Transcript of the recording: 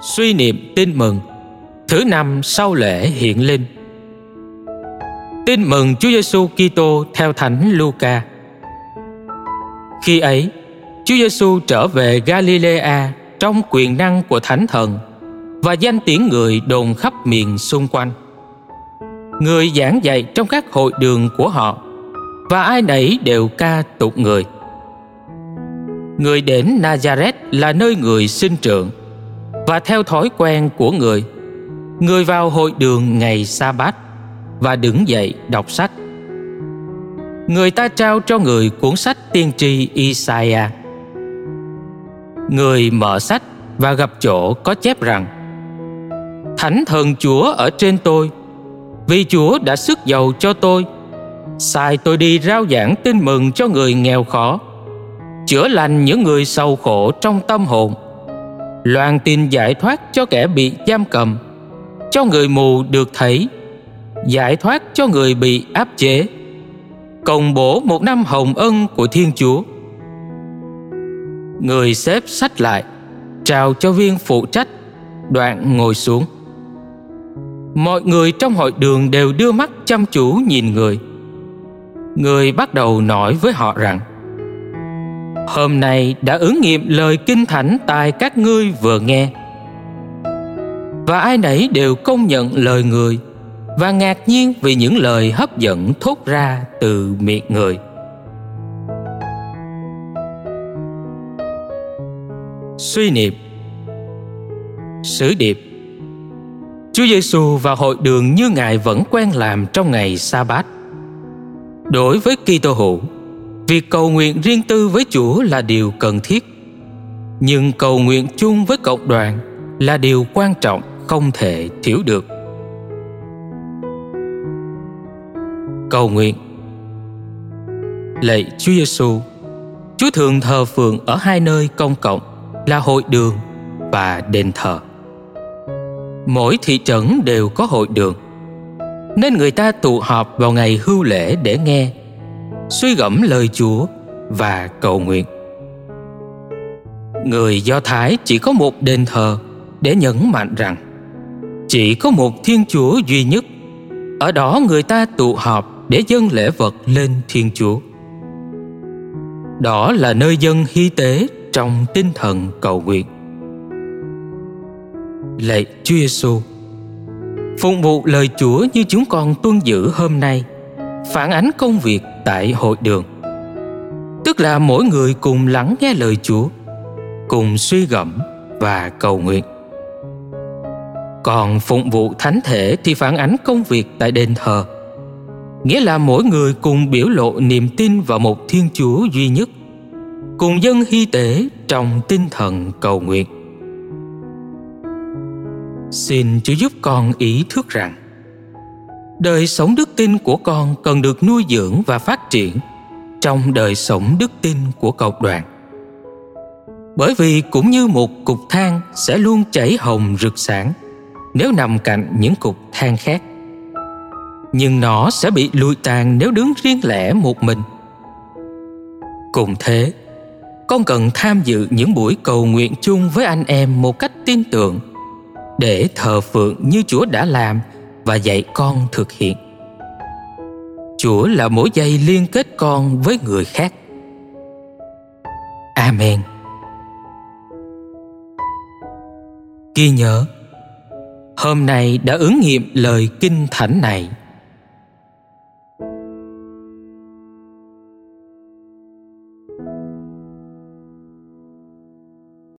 Suy niệm tin mừng Thứ năm sau lễ hiện linh Tin mừng Chúa Giêsu Kitô theo Thánh Luca. Khi ấy, Chúa Giêsu trở về Galilea trong quyền năng của Thánh Thần và danh tiếng người đồn khắp miền xung quanh. Người giảng dạy trong các hội đường của họ và ai nấy đều ca tụng người. Người đến Nazareth là nơi người sinh trưởng và theo thói quen của người, người vào hội đường ngày sa bát và đứng dậy đọc sách. Người ta trao cho người cuốn sách tiên tri Isaiah. Người mở sách và gặp chỗ có chép rằng Thánh thần Chúa ở trên tôi Vì Chúa đã sức giàu cho tôi Sai tôi đi rao giảng tin mừng cho người nghèo khó Chữa lành những người sầu khổ trong tâm hồn Loan tin giải thoát cho kẻ bị giam cầm, Cho người mù được thấy, Giải thoát cho người bị áp chế, Công bố một năm hồng ân của Thiên Chúa. Người xếp sách lại, Trao cho viên phụ trách, Đoạn ngồi xuống. Mọi người trong hội đường đều đưa mắt chăm chú nhìn người. Người bắt đầu nói với họ rằng Hôm nay đã ứng nghiệm lời kinh thánh tại các ngươi vừa nghe. Và ai nấy đều công nhận lời người Và ngạc nhiên vì những lời hấp dẫn thốt ra từ miệng người. Suy niệm Sứ điệp. Chúa Giêsu và hội đường như Ngài vẫn quen làm trong ngày sa bát. Đối với Kitô hữu, việc cầu nguyện riêng tư với Chúa là điều cần thiết, nhưng cầu nguyện chung với cộng đoàn là điều quan trọng không thể thiếu được. Cầu nguyện. Lạy Chúa Giêsu, Chúa thường thờ phượng ở hai nơi công cộng là hội đường và đền thờ. Mỗi thị trấn đều có hội đường nên người ta tụ họp vào ngày hưu lễ để nghe suy gẫm lời chúa và cầu nguyện. Người do thái chỉ có một đền thờ để nhấn mạnh rằng chỉ có một thiên chúa duy nhất. Ở đó người ta tụ họp để dâng lễ vật lên thiên chúa. Đó là nơi dân hy tế trong tinh thần cầu nguyện. Lạy Chúa Giêsu, phụng vụ lời Chúa như chúng con tuân giữ hôm nay, phản ánh công việc tại hội đường. Tức là mỗi người cùng lắng nghe lời Chúa, cùng suy gẫm và cầu nguyện. Còn phụng vụ thánh thể thì phản ánh công việc tại đền thờ, nghĩa là mỗi người cùng biểu lộ niềm tin vào một Thiên Chúa duy nhất, cùng dân hy tế trong tinh thần cầu nguyện. Xin Chúa giúp con ý thức rằng đời sống đức tin của con cần được nuôi dưỡng và phát triển trong đời sống đức tin của cộng đoàn. Bởi vì cũng như một cục than sẽ luôn chảy hồng rực sáng nếu nằm cạnh những cục than khác. Nhưng nó sẽ bị lùi tàn nếu đứng riêng lẻ một mình. Cùng thế, con cần tham dự những buổi cầu nguyện chung với anh em một cách tin tưởng để thờ phượng như Chúa đã làm và dạy con thực hiện. Chúa là mỗi dây liên kết con với người khác. Amen. Ghi nhớ, hôm nay đã ứng nghiệm lời kinh thánh này